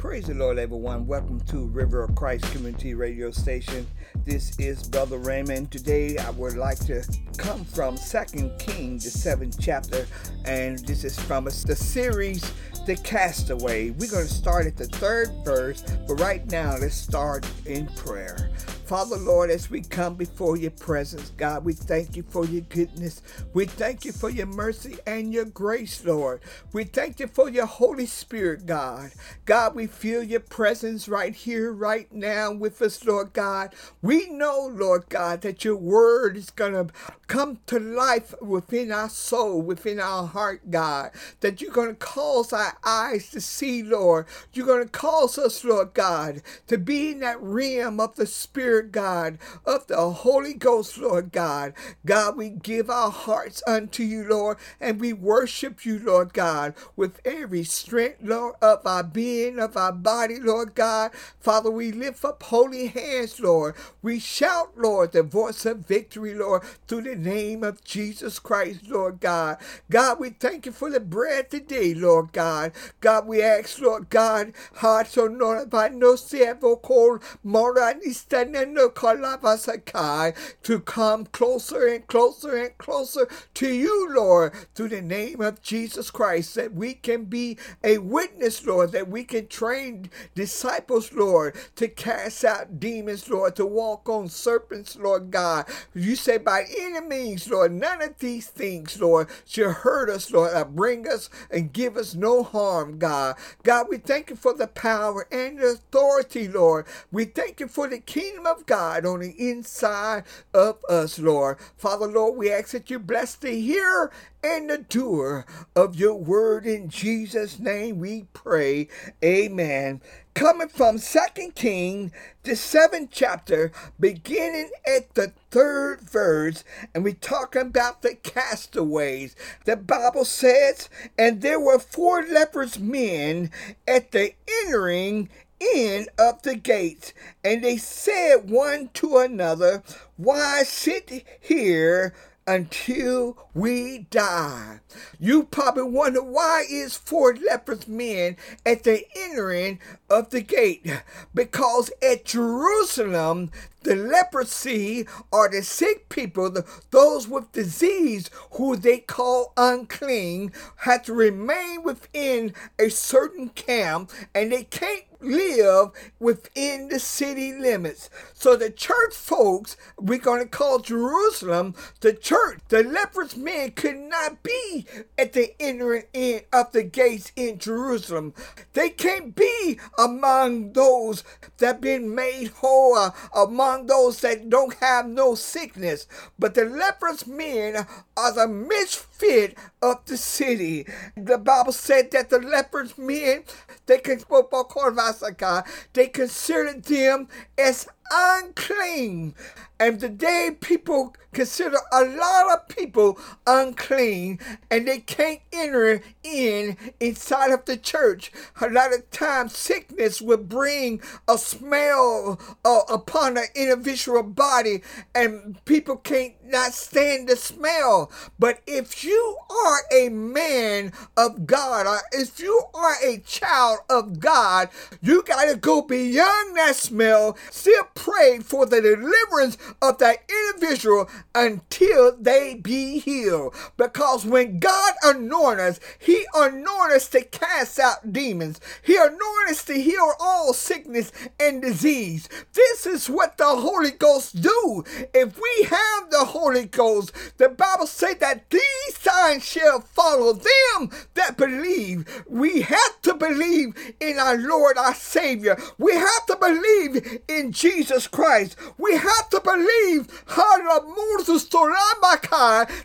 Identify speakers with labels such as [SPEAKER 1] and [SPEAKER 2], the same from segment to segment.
[SPEAKER 1] Praise the Lord, everyone. Welcome to River of Christ Community Radio Station. This is Brother Raymond. Today, I would like to come from Second King, the seventh chapter, and this is from the series The Castaway. We're going to start at the third verse, but right now, let's start in prayer. Father, Lord, as we come before your presence, God, we thank you for your goodness. We thank you for your mercy and your grace, Lord. We thank you for your Holy Spirit, God. God, we feel your presence right here, right now with us, Lord God. We know, Lord God, that your word is going to come to life within our soul, within our heart, God. That you're going to cause our eyes to see, Lord. You're going to cause us, Lord God, to be in that realm of the Spirit Spirit, God, of the Holy Ghost, Lord God. God, we give our hearts unto you, Lord, and we worship you, Lord God, with every strength, Lord, of our being, of our body, Lord God. Father, we lift up holy hands, Lord. We shout, Lord, the voice of victory, Lord, through the name of Jesus Christ, Lord God. God, we thank you for the bread today, Lord God. God, we ask, Lord God, heart so no by no servo to come closer and closer and closer to you, Lord, through the name of Jesus Christ, that we can be a witness, Lord, that we can train disciples, Lord, to cast out demons, Lord, to walk on serpents, Lord God. You say by any means, Lord, none of these things, Lord, shall hurt us, Lord, or bring us and give us no harm, God. God, we thank you for the power and the authority, Lord. We thank you for the kingdom of God on the inside of us, Lord. Father, Lord, we ask that you bless the hearer and the doer of your word in Jesus' name we pray. Amen. Coming from Second King, the seventh chapter, beginning at the third verse, and we're talking about the castaways. The Bible says, and there were four leprous men at the entering in of the gates, and they said one to another, Why sit here until we die. You probably wonder why is four leprous men at the entering of the gate? Because at Jerusalem, the leprosy are the sick people, the, those with disease who they call unclean, had to remain within a certain camp and they can't live within the city limits. So the church folks, we're going to call Jerusalem the church. The leprous men could not be at the entering in of the gates in Jerusalem. They can't be among those that been made whole, among those that don't have no sickness. But the leprous men are the misfit of the city. The Bible said that the lepers men, they can they considered them as unclean. And today, people consider a lot of people unclean and they can't enter in inside of the church. A lot of times, sickness will bring a smell uh, upon an individual body, and people can't not stand the smell. But if you are a man of God, or if you are a child of God, you got to go beyond that smell, still pray for the deliverance of that individual until they be healed. Because when God anoints us, He anoints us to cast out demons. He anoints us to heal all sickness and disease. This is what the Holy Ghost do. If we have the Holy Ghost, the Bible say that these signs shall follow them that believe. We have to believe in our Lord, our Savior. We have to believe in Jesus Christ. We have to believe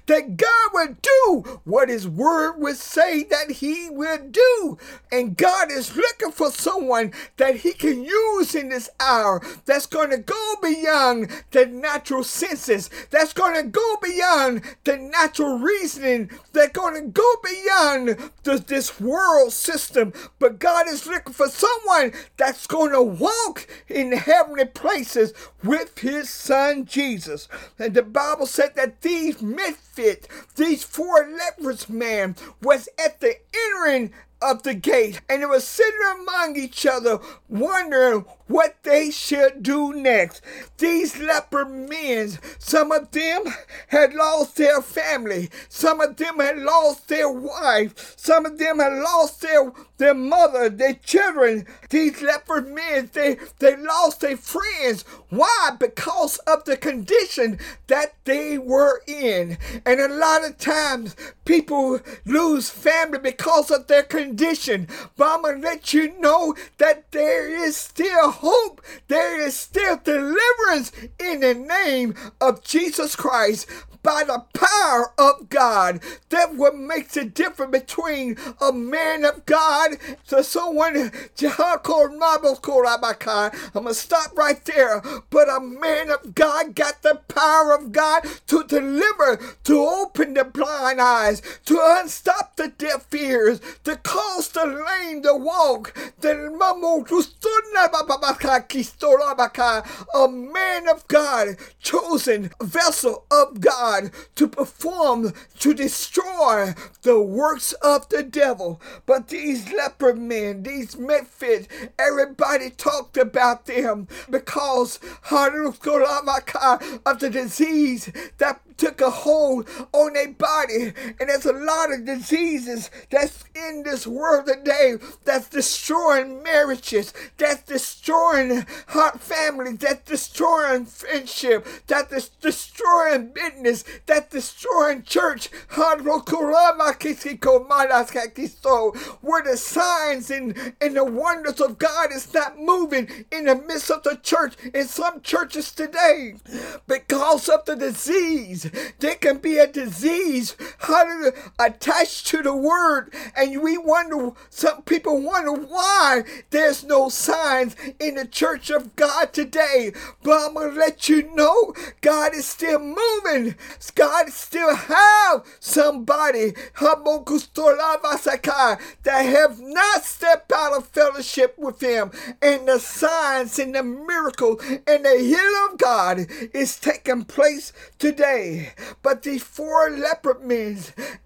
[SPEAKER 1] that God will do what His Word would say that He will do. And God is looking for someone that He can use in this hour that's going to go beyond the natural senses, that's going to go beyond the natural reasoning, that's going to go beyond the, this world system. But God is looking for someone that's going to walk in heavenly places with His Son Jesus. And the Bible said that these misfits, these four leprous men, was at the entering of the gate, and they were sitting among each other, wondering what they should do next. These leper men, some of them had lost their family, some of them had lost their wife, some of them had lost their, their mother, their children. These leper men, they, they lost their friends. Why? Because of the condition that they were in. And a lot of times people lose family because of their condition. But I'm going to let you know that there is still hope. There is still deliverance in the name of Jesus Christ by the power of God. That what makes the difference between a man of God to someone. I'm gonna stop right there. But a man of God got the power of God to deliver, to open the blind eyes, to unstop the deaf ears, to cause the lame to walk. A man of God, chosen vessel of God God to perform, to destroy the works of the devil. But these leper men, these misfits, everybody talked about them because of the disease that took a hold on their body. And there's a lot of diseases that's in this world today that's destroying marriages, that's destroying heart families, that's destroying friendship, that's destroying business, that's destroying church. Where the signs and, and the wonders of God is not moving in the midst of the church in some churches today because of the disease there can be a disease attached to the word, and we wonder, some people wonder why there's no signs in the church of God today. But I'm going to let you know God is still moving. God still have somebody that have not stepped out of fellowship with him. And the signs and the miracle and the healing of God is taking place today. But the four leopard men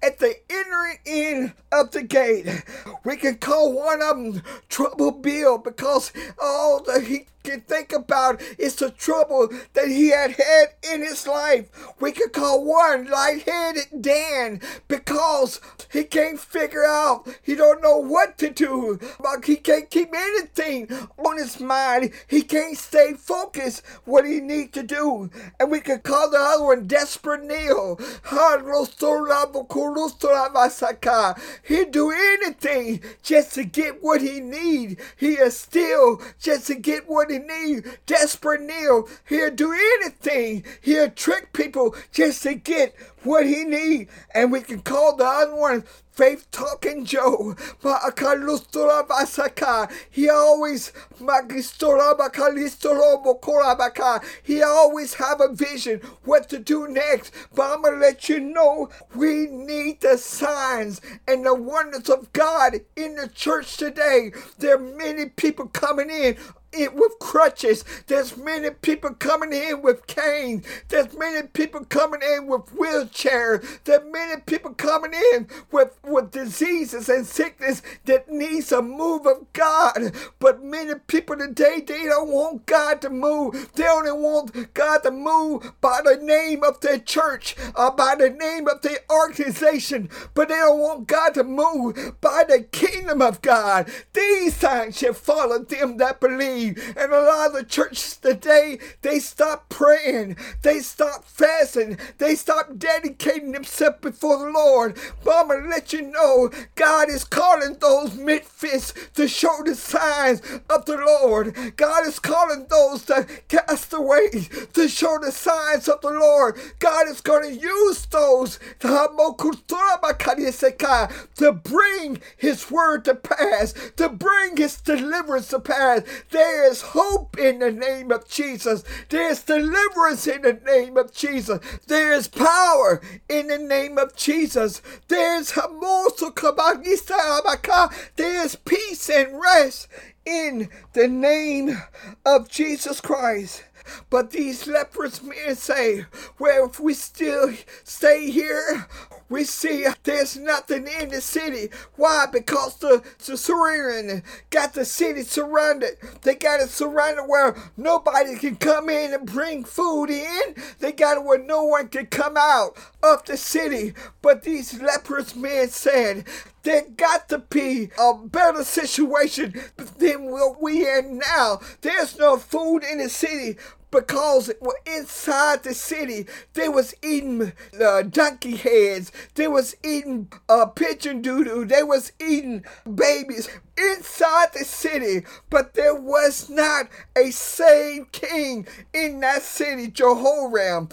[SPEAKER 1] at the entering in of the gate, we can call one of them Trouble Bill because all the he can think about is the trouble that he had had in his life. We could call one lightheaded Dan because he can't figure out, he don't know what to do. But he can't keep anything on his mind. He can't stay focused what he need to do. And we could call the other one Desperate Neil. He'd do anything just to get what he need. He is still just to get what he need. Desperate Neil, he'll do anything. He'll trick people just to get what he need. And we can call the other one Faith Talking Joe. He always he always have a vision what to do next. But I'm gonna let you know we need the signs and the wonders of God in the church today. There are many people coming in it with crutches. There's many people coming in with canes. There's many people coming in with wheelchairs. There's many people coming in with, with diseases and sickness that needs a move of God. But many people today, they don't want God to move. They only want God to move by the name of their church or by the name of their organization. But they don't want God to move by the kingdom of God. These signs shall follow them that believe. And a lot of the churches today, they stop praying, they stop fasting, they stop dedicating themselves before the Lord. But I'm to let you know God is calling those misfits to show the signs of the Lord. God is calling those that cast away to show the signs of the Lord. God is to use those to bring His word to pass, to bring His deliverance to pass. They there is hope in the name of Jesus. There is deliverance in the name of Jesus. There is power in the name of Jesus. There is there is peace and rest in the name of Jesus Christ. But these leprous men say, Well, if we still stay here, we see there's nothing in the city. Why? Because the, the Syrian got the city surrounded. They got it surrounded where nobody can come in and bring food in. They got it where no one can come out of the city. But these leprous men said, there got to be a better situation than what we in now. There's no food in the city, because inside the city they was eating uh, donkey heads. They was eating uh, pigeon doodoo. They was eating babies inside the city, but there was not a saved king in that city, Jehoram.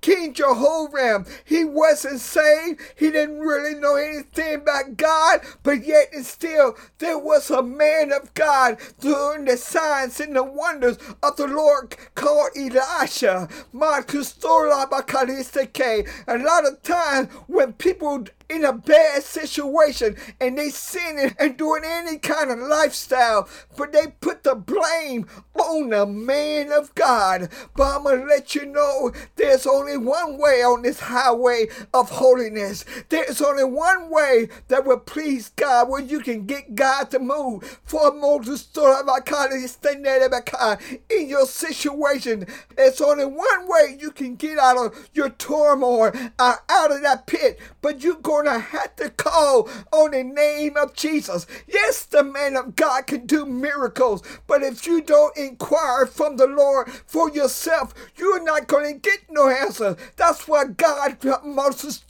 [SPEAKER 1] King Jehoram, he wasn't saved. He didn't really know anything about God, but yet and still there was a man of God doing the signs and the wonders of the Lord called Elisha. A lot of times when people in a bad situation and they sinning and doing any kind of lifestyle, but they put the blame on the man of God. But I'm gonna let you know there's only one way on this highway of holiness. There's only one way that will please God where you can get God to move. For Moses in your situation, there's only one way you can get out of your turmoil, out of that pit. But you go to have to call on the name of Jesus. Yes, the man of God can do miracles, but if you don't inquire from the Lord for yourself, you're not going to get no answer. That's why God Moses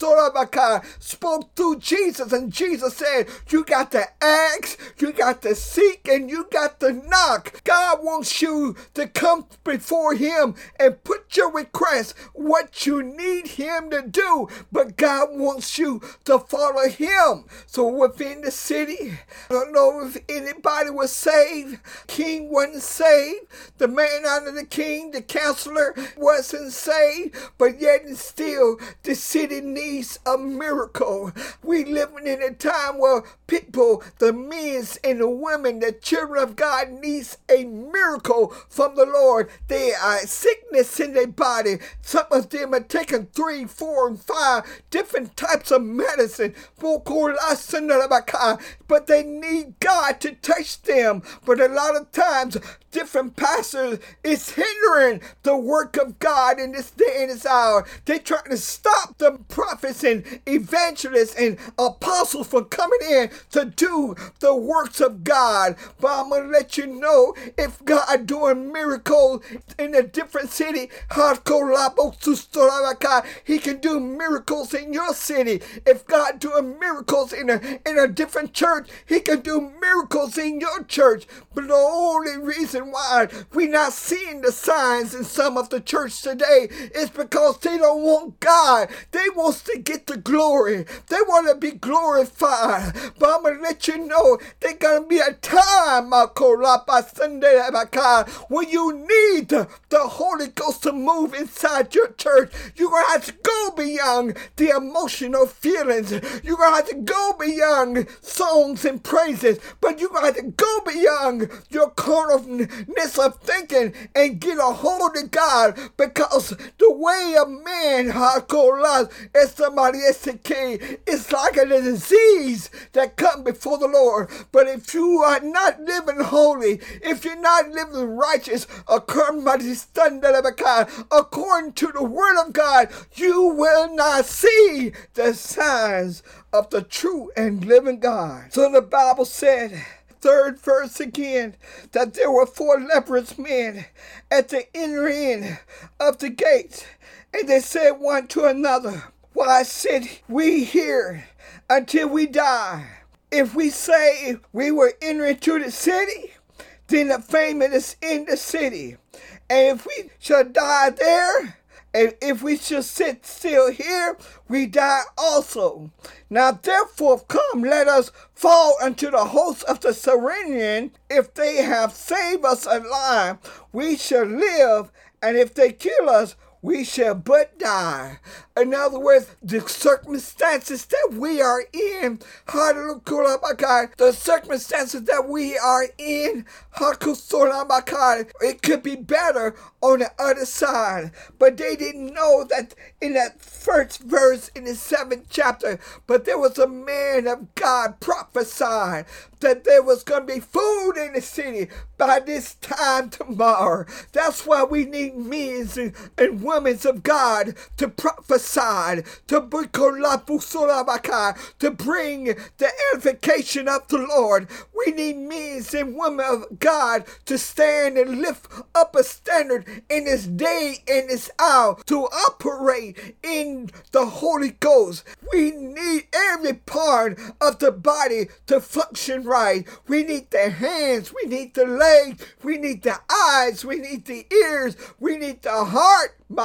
[SPEAKER 1] spoke through Jesus, and Jesus said, You got to ask, you got to seek, and you got to knock. God wants you to come before Him and put your request, what you need Him to do, but God wants you to follow him. So within the city, I don't know if anybody was saved. King wasn't saved. The man under the king, the counselor, wasn't saved. But yet and still, the city needs a miracle. We living in a time where people, the men and the women, the children of God needs a miracle from the Lord. They are sickness in their body. Some of them are taking three, four, and five different types of medicine. But they need God to touch them. But a lot of times, different pastors is hindering the work of God in this day and this hour. They're trying to stop the prophets and evangelists and apostles from coming in to do the works of God. But I'm gonna let you know if God doing miracles in a different city, He can do miracles in your city. If God doing miracles in a in a different church, He can do miracles in your church. But the only reason why we not seeing the signs in some of the church today is because they don't want God. They wants to get the glory. They want to be glorified. But I'm gonna let you know there's gonna be a time, Sunday, when you need the, Holy Ghost to move inside your church. You're gonna have to go beyond the emotional feelings. You're gonna have to go beyond songs and praises, but you're gonna have to go beyond your carnalness of thinking and get a hold of God because the way a man hardcore is somebody is SK is like a disease that comes before the Lord. But if you are not living holy, if you're not living righteous, according to the word of God, you will not see the signs of the true and living God. So the Bible said, third verse again, that there were four leprous men at the inner end of the gate, and they said one to another, Why sit we here until we die? If we say we were entering to the city, then the famine is in the city. And if we shall die there, and if we should sit still here, we die also. Now therefore come, let us fall unto the host of the Syrian. If they have saved us alive, we shall live, and if they kill us, we shall but die. In other words, the circumstances that we are in, the circumstances that we are in, it could be better on the other side. But they didn't know that in that first verse in the seventh chapter, but there was a man of God prophesied that there was going to be food in the city by this time tomorrow. That's why we need men and women of God to prophesy, to bring to bring the edification of the Lord. We need men and women of God to stand and lift up a standard in this day and this hour to operate in the Holy Ghost. We need every part of the body to function right. We need the hands, we need the legs, we need the eyes, we need the ears, we need the heart. We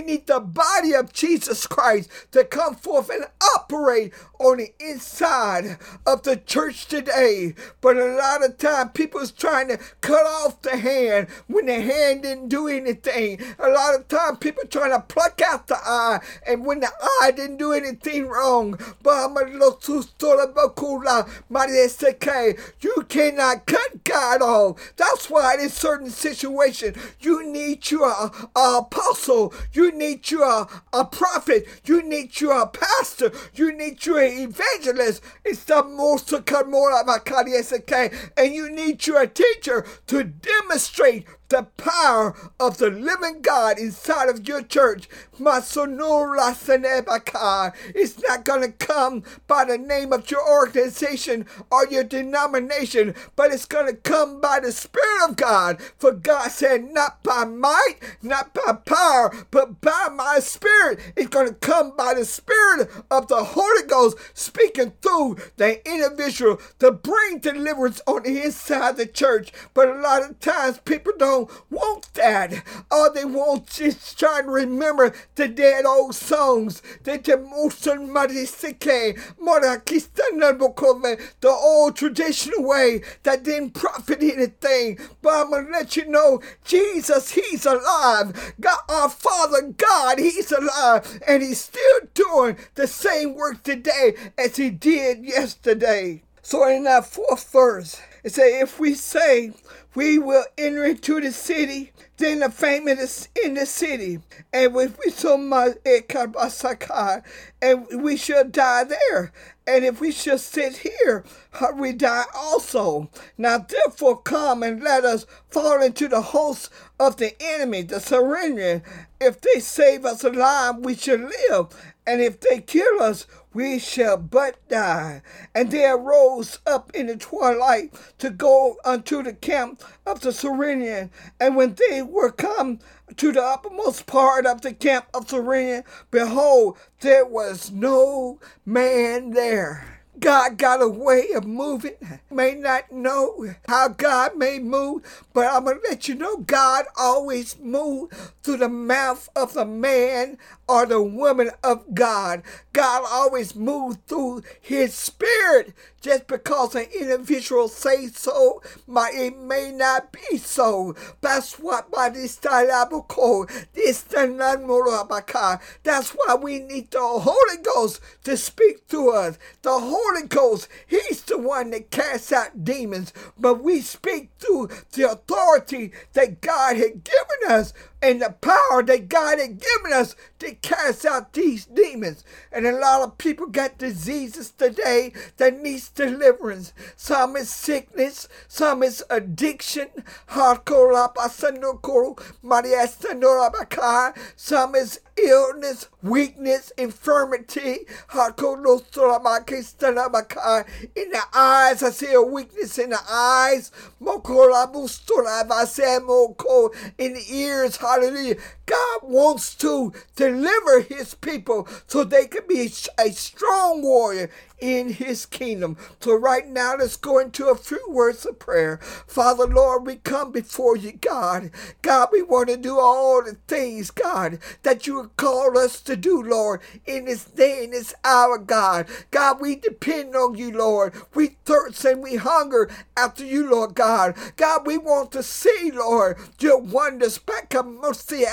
[SPEAKER 1] need the body of Jesus Christ to come forth and operate on the inside of the church today. But a lot of time people is trying to cut off the hand when the hand didn't do anything. A lot of time people trying to pluck out the eye and when the eye didn't do anything wrong. But I'm a little too you cannot cut God off. That's why in certain situations you need your uh, apostle, you need your a prophet, you need your pastor, you need your evangelist. It's the most to come more of a and you need your teacher to demonstrate the power of the living God inside of your church. My sonora sanebakai, it's not going to come by the name of your organization or your denomination, but it's going to come by the Spirit of God. For God said, not by might, not by power, but by my Spirit. It's going to come by the Spirit of the Holy Ghost speaking through the individual to bring deliverance on the inside of the church. But a lot of times people don't want that. All they want just trying to remember the dead old songs. Eh? The Temusan Marisike, eh, the old traditional way that didn't profit anything. But I'm to let you know Jesus, He's alive. God, our Father God, He's alive. And He's still doing the same work today as He did yesterday. So in that fourth verse, it says, if we say we will enter into the city, then the fame is in the city, and we so much eh, and we shall die there. And if we shall sit here, we die also. Now therefore come and let us fall into the host of the enemy, the Syrian. If they save us alive, we shall live. And if they kill us, we shall but die. And they arose up in the twilight to go unto the camp of the Syrian. And when they were come to the uppermost part of the camp of Syrian, behold, there was no man there. God got a way of moving. May not know how God may move, but I'm going to let you know God always moves through the mouth of the man or the woman of God. God always moves through his spirit. Just because an individual says so, but it may not be so. That's what by this Abakai, That's why we need the Holy Ghost to speak to us. The Holy Ghost, He's the one that casts out demons, but we speak through the authority that God had given us and the power that God had given us to cast out these demons. And a lot of people got diseases today that needs deliverance. Some is sickness, some is addiction, some is illness, weakness, infirmity. In the eyes, I see a weakness in the eyes. In the ears, hallelujah. God wants to deliver his people so they can be a strong warrior in his kingdom. So right now, let's go into a few words of prayer. Father, Lord, we come before you, God. God, we want to do all the things, God, that you have called us to do, Lord, in this day, in this hour, God. God, we depend on you, Lord. We thirst and we hunger after you, Lord God. God, we want to see, Lord, your wonders. Back mercy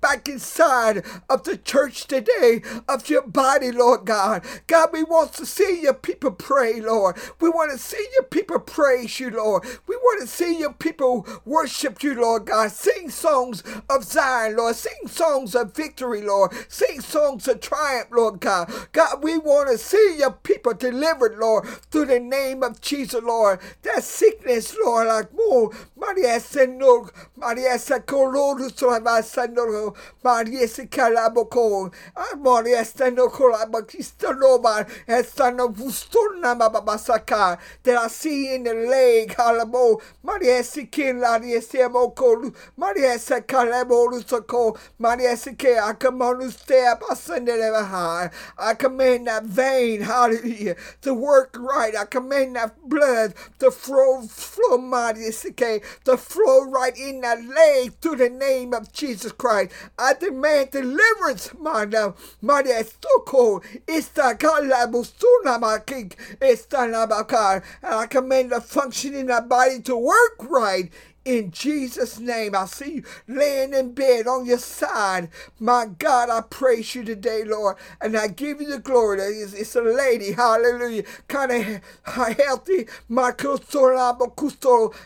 [SPEAKER 1] back inside of the church today, of your body, Lord God. God, we want to see your people pray, Lord. We want to see your people praise you, Lord. We want to see your people worship you, Lord God. Sing songs of Zion, Lord. Sing songs of victory, Lord. Sing songs of triumph, Lord God. God, we want to see your people delivered, Lord, through the name of Jesus, Lord. That sickness, Lord, like more. Maria Senor, Maria Sakoloro, Slavasano, Maria Sikalaboko, Maria Stano Kolabakista Loba, Estano Vustuna Babasaka, that I see in the leg, Halabo, Maria Siamoko, Maria Sakalabo, Lusako, Maria Sike, Akamonustea, Pasandeva, I command that vein, hallelujah, to work right. I command that blood to flow, flow, Maria Sike, to flow right in that leg through the name of Jesus Christ. I demand deliverance, Maria, Maria Stoko, Ista Kalabustuna Makik, Ista Nabakar, and I command the function in that body to work right in Jesus' name. I see you laying in bed on your side. My God, I praise you today, Lord. And I give you the glory. It's, it's a lady, hallelujah, kind of healthy. My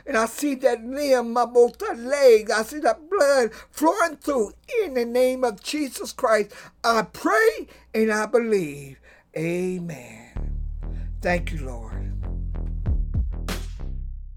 [SPEAKER 1] and I see that limb, my both leg. I see that blood flowing through in the name of Jesus Christ. I pray and I believe. Amen. Thank you, Lord.